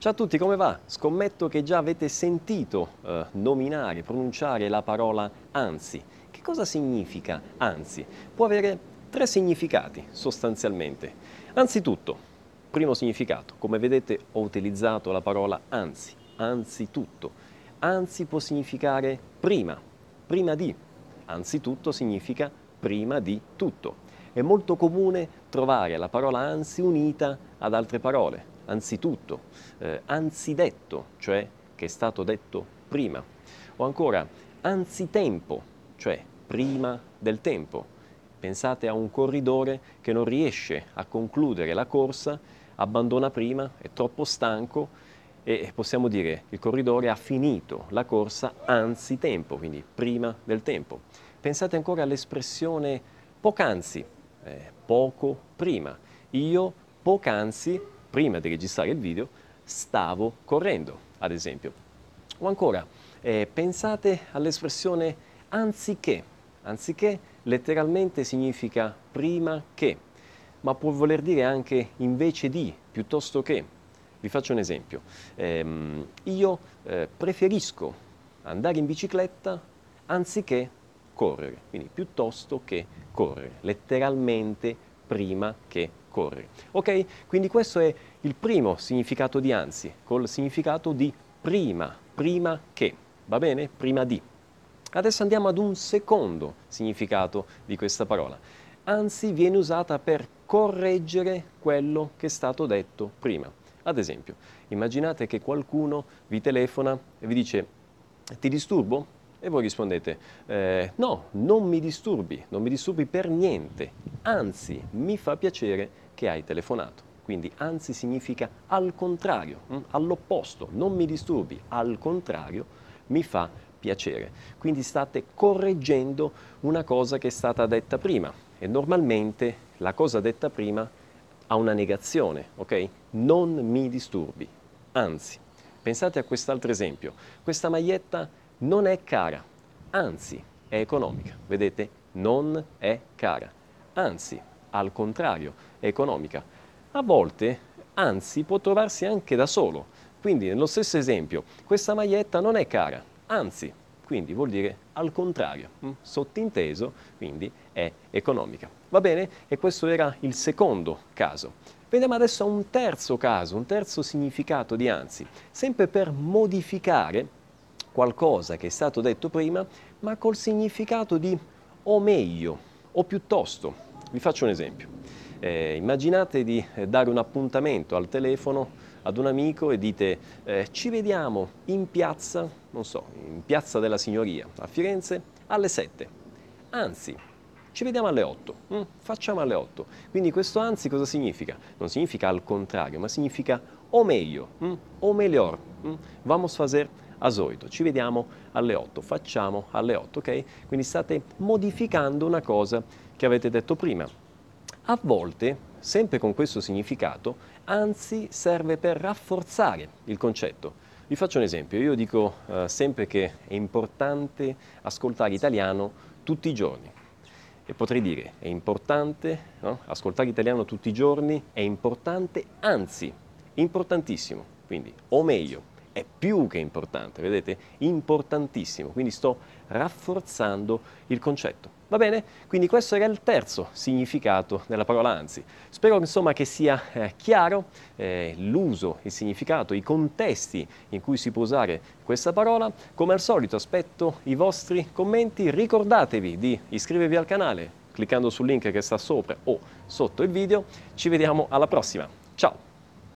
Ciao a tutti, come va? Scommetto che già avete sentito eh, nominare, pronunciare la parola anzi. Che cosa significa anzi? Può avere tre significati sostanzialmente. Anzitutto, primo significato, come vedete ho utilizzato la parola anzi, anzitutto. Anzi può significare prima, prima di. Anzitutto significa prima di tutto. È molto comune trovare la parola anzi unita ad altre parole, anzitutto, eh, anzidetto, cioè che è stato detto prima, o ancora anzitempo, cioè prima del tempo. Pensate a un corridore che non riesce a concludere la corsa, abbandona prima, è troppo stanco e possiamo dire il corridore ha finito la corsa anzitempo, quindi prima del tempo. Pensate ancora all'espressione poc'anzi, eh, poco prima. Io poc'anzi prima di registrare il video, stavo correndo, ad esempio. O ancora, eh, pensate all'espressione anziché. Anziché letteralmente significa prima che, ma può voler dire anche invece di, piuttosto che. Vi faccio un esempio. Eh, io eh, preferisco andare in bicicletta anziché correre, quindi piuttosto che correre, letteralmente prima che correre. Ok? Quindi questo è il primo significato di anzi, col significato di prima, prima che, va bene? Prima di. Adesso andiamo ad un secondo significato di questa parola. Anzi viene usata per correggere quello che è stato detto prima. Ad esempio, immaginate che qualcuno vi telefona e vi dice ti disturbo? E voi rispondete, eh, no, non mi disturbi, non mi disturbi per niente, anzi mi fa piacere che hai telefonato. Quindi anzi significa al contrario, hm? all'opposto, non mi disturbi, al contrario mi fa piacere. Quindi state correggendo una cosa che è stata detta prima e normalmente la cosa detta prima ha una negazione, ok? Non mi disturbi, anzi. Pensate a quest'altro esempio. Questa maglietta non è cara, anzi è economica. Vedete? Non è cara, anzi, al contrario, è economica. A volte, anzi, può trovarsi anche da solo. Quindi, nello stesso esempio, questa maglietta non è cara, anzi, quindi vuol dire al contrario, hm? sottinteso, quindi è economica. Va bene? E questo era il secondo caso. Vediamo adesso un terzo caso, un terzo significato di anzi, sempre per modificare qualcosa che è stato detto prima, ma col significato di o meglio, o piuttosto. Vi faccio un esempio. Eh, immaginate di eh, dare un appuntamento al telefono ad un amico e dite eh, ci vediamo in piazza, non so, in piazza della Signoria a Firenze alle 7. Anzi, ci vediamo alle 8, mm, facciamo alle 8. Quindi questo anzi cosa significa? Non significa al contrario, ma significa o meglio, mm, o miglior. Mm, vamos fazer a Zoito. Ci vediamo alle 8, facciamo alle 8, ok? Quindi state modificando una cosa che avete detto prima. A volte, sempre con questo significato, anzi serve per rafforzare il concetto. Vi faccio un esempio, io dico eh, sempre che è importante ascoltare italiano tutti i giorni. E potrei dire, è importante no? ascoltare italiano tutti i giorni, è importante, anzi, importantissimo. Quindi, o meglio, è più che importante, vedete? Importantissimo, quindi sto rafforzando il concetto. Va bene? Quindi questo era il terzo significato della parola anzi. Spero insomma che sia eh, chiaro eh, l'uso, il significato, i contesti in cui si può usare questa parola. Come al solito aspetto i vostri commenti, ricordatevi di iscrivervi al canale cliccando sul link che sta sopra o sotto il video. Ci vediamo alla prossima. Ciao!